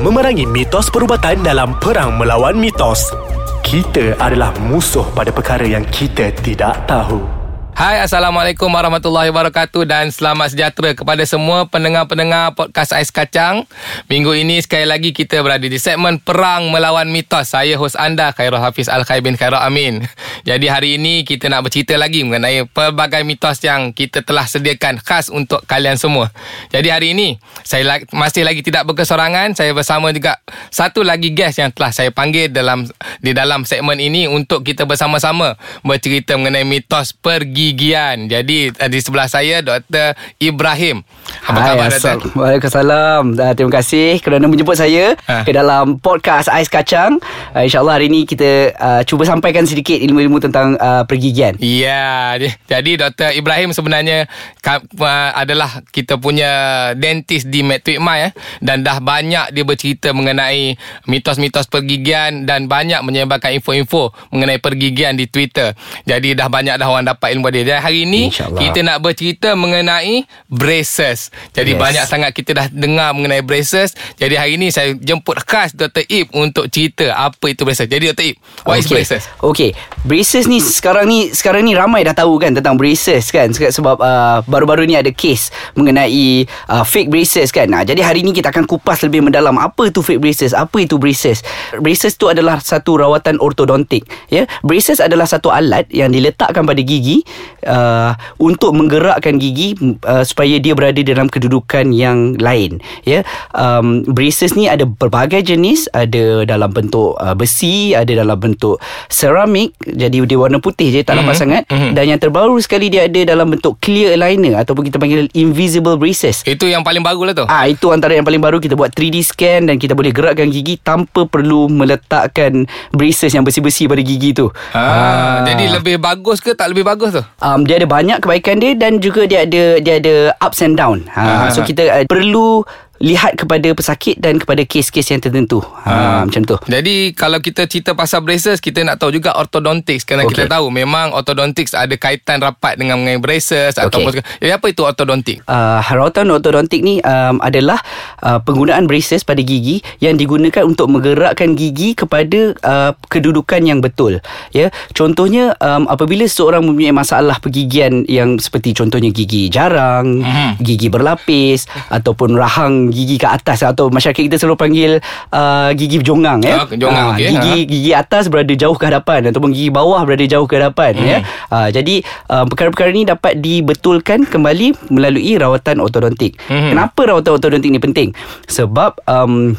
memerangi mitos perubatan dalam perang melawan mitos. Kita adalah musuh pada perkara yang kita tidak tahu. Hai Assalamualaikum Warahmatullahi Wabarakatuh Dan selamat sejahtera kepada semua pendengar-pendengar podcast Ais Kacang. Minggu ini sekali lagi kita berada di segmen Perang Melawan Mitos. Saya hos anda Khairul Hafiz Al-Khair bin Khairul Amin. Jadi hari ini kita nak bercerita lagi mengenai pelbagai mitos yang kita telah sediakan khas untuk kalian semua. Jadi hari ini saya masih lagi tidak berkesorangan Saya bersama juga satu lagi guest yang telah saya panggil dalam di dalam segmen ini Untuk kita bersama-sama bercerita mengenai mitos pergi gigian. Jadi di sebelah saya Dr. Ibrahim. Apa Hai, khabar Dr. Waalaikumsalam. Uh, terima kasih kerana menjemput saya ha. ke dalam podcast Ais Kacang. Uh, InsyaAllah hari ini kita uh, cuba sampaikan sedikit ilmu-ilmu tentang uh, pergigian. Ya, jadi Dr. Ibrahim sebenarnya uh, adalah kita punya dentist di Medtweet My eh, dan dah banyak dia bercerita mengenai mitos-mitos pergigian dan banyak menyebarkan info-info mengenai pergigian di Twitter. Jadi dah banyak dah orang dapat ilmu dia dia. Dan hari ini kita nak bercerita mengenai braces. Jadi yes. banyak sangat kita dah dengar mengenai braces. Jadi hari ini saya jemput khas Dr. Ip untuk cerita apa itu braces. Jadi Dr. Ip, what okay. is braces? Okay. Braces ni sekarang ni sekarang ni ramai dah tahu kan tentang braces kan sebab uh, baru-baru ni ada case mengenai uh, fake braces kan. Nah, jadi hari ini kita akan kupas lebih mendalam apa itu fake braces, apa itu braces. Braces tu adalah satu rawatan ortodontik, ya. Braces adalah satu alat yang diletakkan pada gigi uh, untuk menggerakkan gigi uh, supaya dia berada dalam kedudukan yang lain ya. Um, braces ni ada berbagai jenis. Ada dalam bentuk uh, besi ada dalam bentuk ceramik jadi dia warna putih je tak nampak mm-hmm. sangat. Mm-hmm. dan yang terbaru sekali dia ada dalam bentuk clear aligner ataupun kita panggil invisible braces. Itu yang paling bagus lah tu. Ah itu antara yang paling baru. Kita buat 3D scan dan kita boleh gerakkan gigi tanpa perlu meletakkan braces yang besi-besi pada gigi tu. Ah, ah. jadi lebih bagus ke tak lebih bagus tu um, dia ada banyak kebaikan dia dan juga dia ada dia ada ups and down. Ha, ha, so kita uh, perlu lihat kepada pesakit dan kepada kes-kes yang tertentu. Ha, ha macam tu. Jadi kalau kita cerita pasal braces, kita nak tahu juga ortodontics kerana okay. kita tahu memang ortodontics ada kaitan rapat dengan mengenai braces okay. ataupun jadi apa itu ortodontik? Uh, rawatan ortodontik ni um, adalah uh, penggunaan braces pada gigi yang digunakan untuk menggerakkan gigi kepada uh, kedudukan yang betul. Ya, contohnya um, apabila seorang mempunyai masalah pergigian yang seperti contohnya gigi jarang, uh-huh. gigi berlapis ataupun rahang gigi ke atas atau masyarakat kita selalu panggil uh, gigi jongang ya. Uh, jongang, uh, okay, gigi gigi atas berada jauh ke hadapan ataupun gigi bawah berada jauh ke hadapan hmm. ya. Uh, jadi uh, perkara-perkara ini dapat dibetulkan kembali melalui rawatan ortodontik. Hmm. Kenapa rawatan ortodontik ini penting? Sebab um,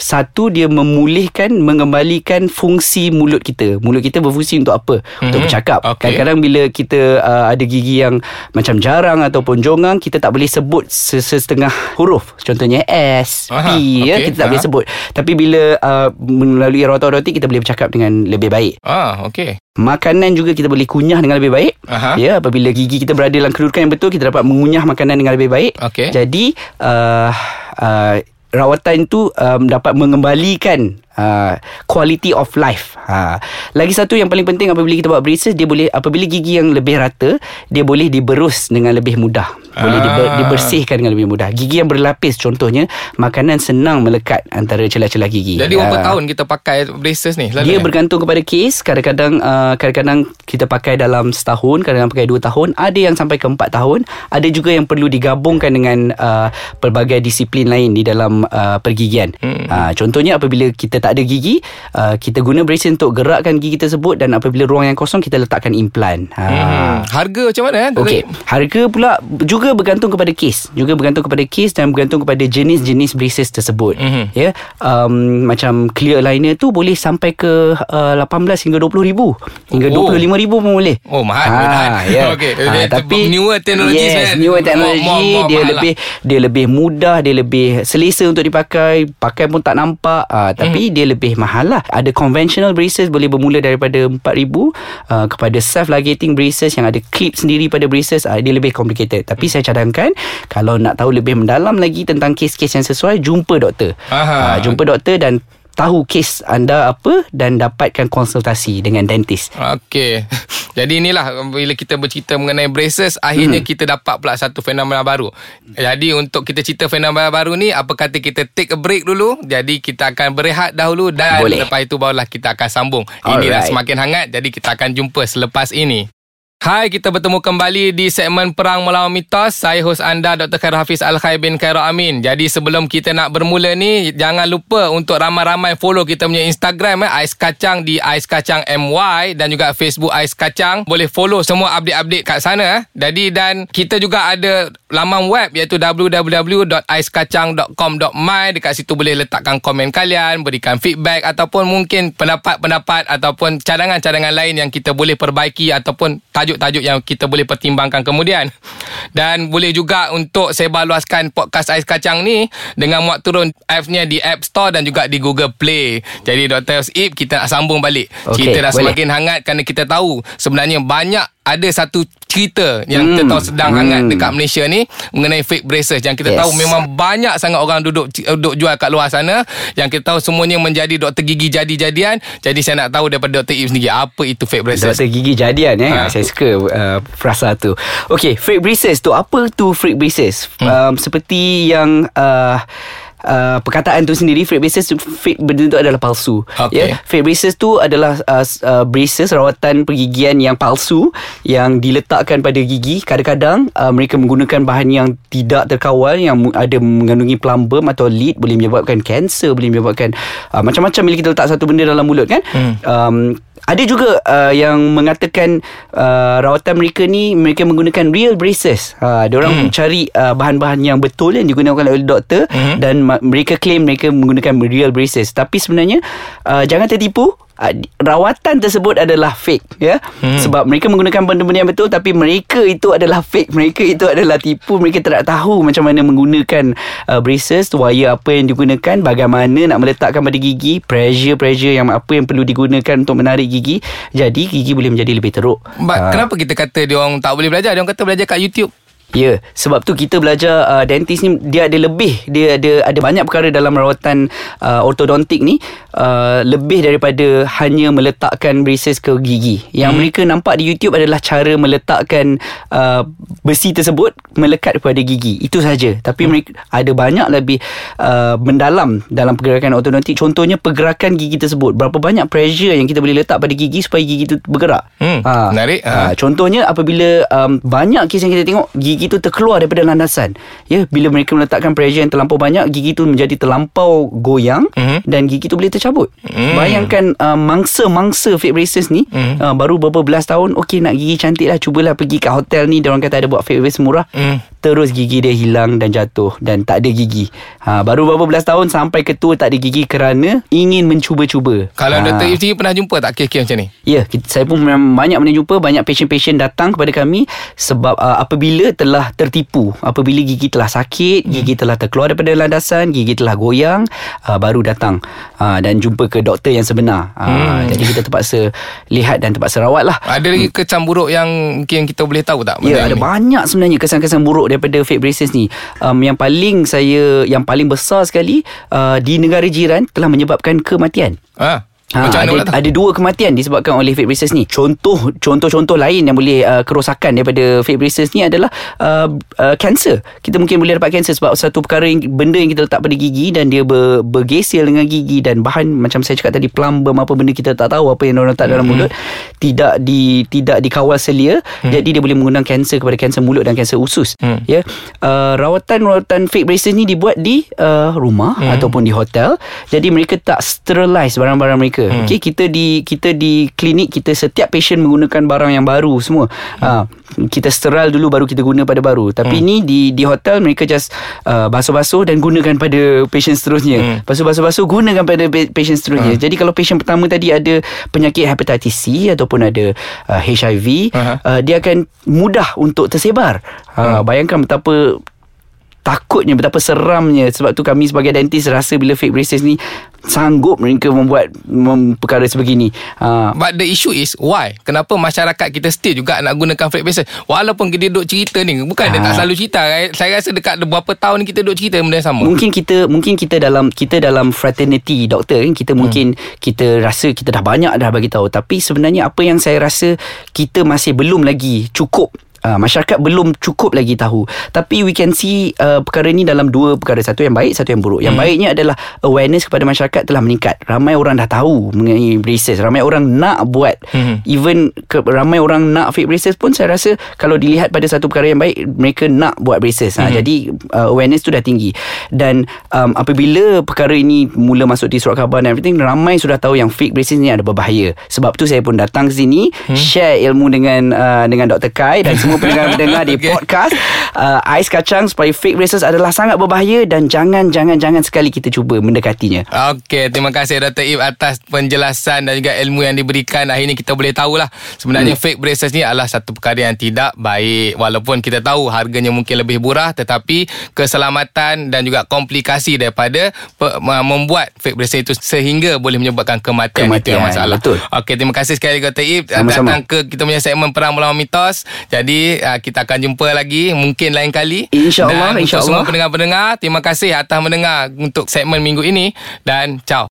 satu dia memulihkan mengembalikan fungsi mulut kita. Mulut kita berfungsi untuk apa? Hmm. Untuk bercakap. Okay. Kadang-kadang bila kita uh, ada gigi yang macam jarang ataupun jongang, kita tak boleh sebut setengah huruf. Contohnya S, Aha. P ya, kita tak Aha. boleh sebut. Tapi bila uh, melalui odotik kita boleh bercakap dengan lebih baik. Ah, okey. Makanan juga kita boleh kunyah dengan lebih baik. Aha. Ya, apabila gigi kita berada dalam kedudukan yang betul, kita dapat mengunyah makanan dengan lebih baik. Okay. Jadi, uh, uh, rawatan itu um, dapat mengembalikan uh, quality of life. Ha. Lagi satu yang paling penting apabila kita buat braces dia boleh apabila gigi yang lebih rata dia boleh diberus dengan lebih mudah. Boleh ah. diber, dibersihkan dengan lebih mudah. Gigi yang berlapis contohnya makanan senang melekat antara celah-celah gigi. Jadi berapa uh, tahun kita pakai braces ni? Lalu dia ya? bergantung kepada kes. Kadang-kadang uh, kadang-kadang kita pakai dalam setahun, kadang-kadang pakai dua tahun, ada yang sampai ke empat tahun, ada juga yang perlu digabungkan dengan uh, pelbagai disiplin lain di dalam uh, pergigian. Hmm. Uh, contohnya apabila kita tak ada gigi uh, kita guna braces untuk gerakkan gigi tersebut dan apabila ruang yang kosong kita letakkan implan ha. hmm. harga macam mana eh? Okay. harga pula juga bergantung kepada kes juga bergantung kepada kes dan bergantung kepada jenis-jenis braces tersebut hmm. ya yeah? um, macam clear aligner tu boleh sampai ke uh, 18 hingga 20 ribu hingga oh. 25 ribu pun boleh oh mahal ha, yeah. okay. ha, tapi newer technology yes, kan? newer technology more, more, more dia lebih lah. dia lebih mudah dia lebih selesa untuk dipakai pakai pun tak nampak ha, tapi hmm. Dia lebih mahal lah. Ada conventional braces boleh bermula daripada 4000 uh, kepada self ligating braces yang ada clip sendiri pada braces uh, dia lebih complicated. Tapi saya cadangkan kalau nak tahu lebih mendalam lagi tentang kes-kes yang sesuai jumpa doktor. Uh, jumpa doktor dan tahu kes anda apa dan dapatkan konsultasi dengan dentist. Okey. Jadi inilah bila kita bercerita mengenai braces akhirnya hmm. kita dapat pula satu fenomena baru. Jadi untuk kita cerita fenomena baru ni apa kata kita take a break dulu. Jadi kita akan berehat dahulu dan Boleh. lepas itu barulah kita akan sambung. Ini dah Alright. semakin hangat jadi kita akan jumpa selepas ini. Hai, kita bertemu kembali di segmen Perang Melawan Mitos. Saya hos anda Dr. Khairul Hafiz Al-Khair bin Khairul Amin. Jadi sebelum kita nak bermula ni, jangan lupa untuk ramai-ramai follow kita punya Instagram eh, Ais Kacang di Ais Kacang MY dan juga Facebook Ais Kacang. Boleh follow semua update-update kat sana. eh. Jadi dan kita juga ada laman web iaitu www.aiskacang.com.my. Dekat situ boleh letakkan komen kalian, berikan feedback ataupun mungkin pendapat-pendapat ataupun cadangan-cadangan lain yang kita boleh perbaiki ataupun tajuk-tajuk yang kita boleh pertimbangkan kemudian. Dan boleh juga untuk sebarluaskan podcast Ais Kacang ni dengan muat turun apps-nya di App Store dan juga di Google Play. Jadi Dr. Ip kita nak sambung balik. Okey, Cerita dah boleh. semakin hangat kerana kita tahu sebenarnya banyak ada satu cerita yang Hmm. kita tahu sedang Hmm. hangat dekat Malaysia ni mengenai fake braces yang kita Yes. tahu memang banyak sangat orang duduk duduk jual kat luar sana yang kita tahu semuanya menjadi doktor gigi jadi-jadian. Jadi saya nak tahu daripada Dr. Ip sendiri apa itu fake braces. Doktor gigi jadian eh. Ha. Ha. Saya suka uh, frasa tu. Okay, fake braces tu apa tu fake braces? Hmm. Um, seperti yang uh, Uh, perkataan tu sendiri fake braces fake benda tu adalah palsu Okey. ya fake braces tu adalah uh, uh, braces rawatan pergigian yang palsu yang diletakkan pada gigi kadang-kadang uh, mereka menggunakan bahan yang tidak terkawal yang ada mengandungi plumbum atau lead boleh menyebabkan kanser boleh menyebabkan uh, macam-macam bila kita letak satu benda dalam mulut kan Hmm. um, ada juga uh, yang mengatakan uh, rawatan mereka ni mereka menggunakan real braces. Ha, dia orang hmm. cari uh, bahan-bahan yang betul yang digunakan oleh doktor Hmm. dan ma- mereka claim mereka menggunakan real braces. Tapi sebenarnya uh, jangan tertipu. Uh, di- rawatan tersebut adalah fake ya hmm. sebab mereka menggunakan benda-benda yang betul tapi mereka itu adalah fake mereka itu adalah tipu mereka tidak tahu macam mana menggunakan uh, braces wire apa yang digunakan bagaimana nak meletakkan pada gigi pressure-pressure yang apa yang perlu digunakan untuk menarik gigi jadi gigi boleh menjadi lebih teruk But, kenapa kita kata dia orang tak boleh belajar? Dia orang kata belajar kat YouTube. Ya, sebab tu kita belajar uh, dentist ni dia ada lebih, dia ada ada banyak perkara dalam rawatan uh, ortodontik ni uh, lebih daripada hanya meletakkan braces ke gigi. Yang hmm. mereka nampak di YouTube adalah cara meletakkan uh, besi tersebut melekat kepada gigi. Itu saja. Tapi hmm. mereka ada banyak lebih uh, mendalam dalam pergerakan ortodontik. Contohnya pergerakan gigi tersebut. Berapa banyak pressure yang kita boleh letak pada gigi supaya gigi tu bergerak. Hmm, menarik. Ha, Ha. contohnya apabila um, banyak kes yang kita tengok gigi tu terkeluar daripada landasan. Ya, bila mereka meletakkan pressure yang terlampau banyak, gigi tu menjadi terlampau goyang Mhm. dan gigi tu boleh tercabut. Mhm. Bayangkan uh, mangsa-mangsa fake braces ni Mhm. uh, baru beberapa belas tahun, okey nak gigi cantik lah, cubalah pergi kat hotel ni, dia orang kata ada buat fake braces murah. Hmm. Terus gigi dia hilang dan jatuh dan tak ada gigi. Ha, baru beberapa belas tahun sampai ketua tak ada gigi kerana ingin mencuba-cuba. Kalau Ha. Dr. Sendiri pernah jumpa tak kes-kes macam ni? Ya, kita, saya pun memang banyak pernah jumpa banyak patient-patient datang kepada kami sebab uh, apabila telah tertipu, apabila gigi telah sakit, gigi telah terkeluar daripada landasan, gigi telah goyang, uh, baru datang uh, dan jumpa ke doktor yang sebenar. Uh, Jadi kita terpaksa lihat dan terpaksa rawat lah. Ada lagi kesan buruk yang mungkin kita boleh tahu tak? Ya, ada ni? banyak sebenarnya kesan-kesan buruk daripada fake braces ni. Um, yang paling saya, yang paling besar sekali uh, di negara jiran telah menyebabkan kematian. Ha? Ha, Macam ada, tu? ada dua kematian disebabkan oleh fake braces ni. Contoh contoh-contoh lain yang boleh uh, kerosakan daripada fake braces ni adalah uh, uh, cancer. Kita mungkin boleh dapat cancer sebab satu perkara yang benda yang kita letak pada gigi dan dia ber, bergesil dengan gigi dan bahan macam saya cakap tadi plumbum apa benda kita tak tahu apa yang orang letak dalam mulut tidak di tidak dikawal selia jadi dia boleh mengundang kanser kepada kanser mulut dan kanser usus. Hmm. Ya. Uh, rawatan-rawatan fake braces ni dibuat di uh, rumah ataupun di hotel. Jadi mereka tak sterilize barang-barang mereka. Hmm. Okey, kita di kita di klinik kita setiap patient menggunakan barang yang baru semua. Hmm. Ha, kita sterile dulu baru kita guna pada baru. Tapi hmm. ni di di hotel mereka just uh, basuh-basuh dan gunakan pada patient seterusnya. Hmm. Basuh-basuh gunakan pada pa- patient seterusnya. Hmm. Jadi kalau patient pertama tadi ada penyakit hepatitis C ataupun ada uh, HIV, Aha. uh, dia akan mudah untuk tersebar. Ha, bayangkan betapa takutnya betapa seramnya sebab tu kami sebagai dentist rasa bila fake braces ni sanggup mereka membuat mem, perkara sebegini. Uh, But the issue is why? Kenapa masyarakat kita still juga nak gunakan fake braces? Walaupun kita duduk cerita ni, bukan dia tak Ah. selalu cerita. right? Saya rasa dekat beberapa tahun kita duduk cerita benda yang sama. Mungkin kita mungkin kita dalam kita dalam fraternity doktor kan kita mungkin kita rasa kita dah banyak dah bagi tahu tapi sebenarnya apa yang saya rasa kita masih belum lagi cukup Uh, masyarakat belum cukup lagi tahu. Tapi we can see uh, perkara ni dalam dua perkara. Satu yang baik satu yang buruk. Yang baiknya adalah awareness kepada masyarakat telah meningkat. Ramai orang dah tahu mengenai braces. Ramai orang nak buat Mhm. even ke, ramai orang nak fake braces pun saya rasa kalau dilihat pada satu perkara yang baik mereka nak buat braces. Ha, jadi uh, awareness tu dah tinggi. Dan um, apabila perkara ini mula masuk di surat khabar dan everything ramai sudah tahu yang fake braces ni ada berbahaya. Sebab tu saya pun datang sini share ilmu dengan uh, dengan Dr. Kai dan semua pendengar-pendengar di Okay. podcast uh, ais kacang supaya fake braces adalah sangat berbahaya dan jangan jangan jangan sekali kita cuba mendekatinya Okey, terima kasih Dr. Ib atas penjelasan dan juga ilmu yang diberikan. Akhirnya kita boleh tahulah sebenarnya hmm. fake braces ni adalah satu perkara yang tidak baik. Walaupun kita tahu harganya mungkin lebih murah tetapi keselamatan dan juga komplikasi daripada pe- membuat fake braces itu sehingga boleh menyebabkan kematian, itu yang Kematian, masalah. betul. Okey, terima kasih sekali Dr. Ib Sama-sama. datang ke kita punya segmen Perang Melawan Mitos. Jadi uh, kita akan jumpa lagi mungkin lain kali. InsyaAllah, Dan untuk insyaAllah. semua pendengar-pendengar, terima kasih atas mendengar untuk segmen minggu ini dan ciao.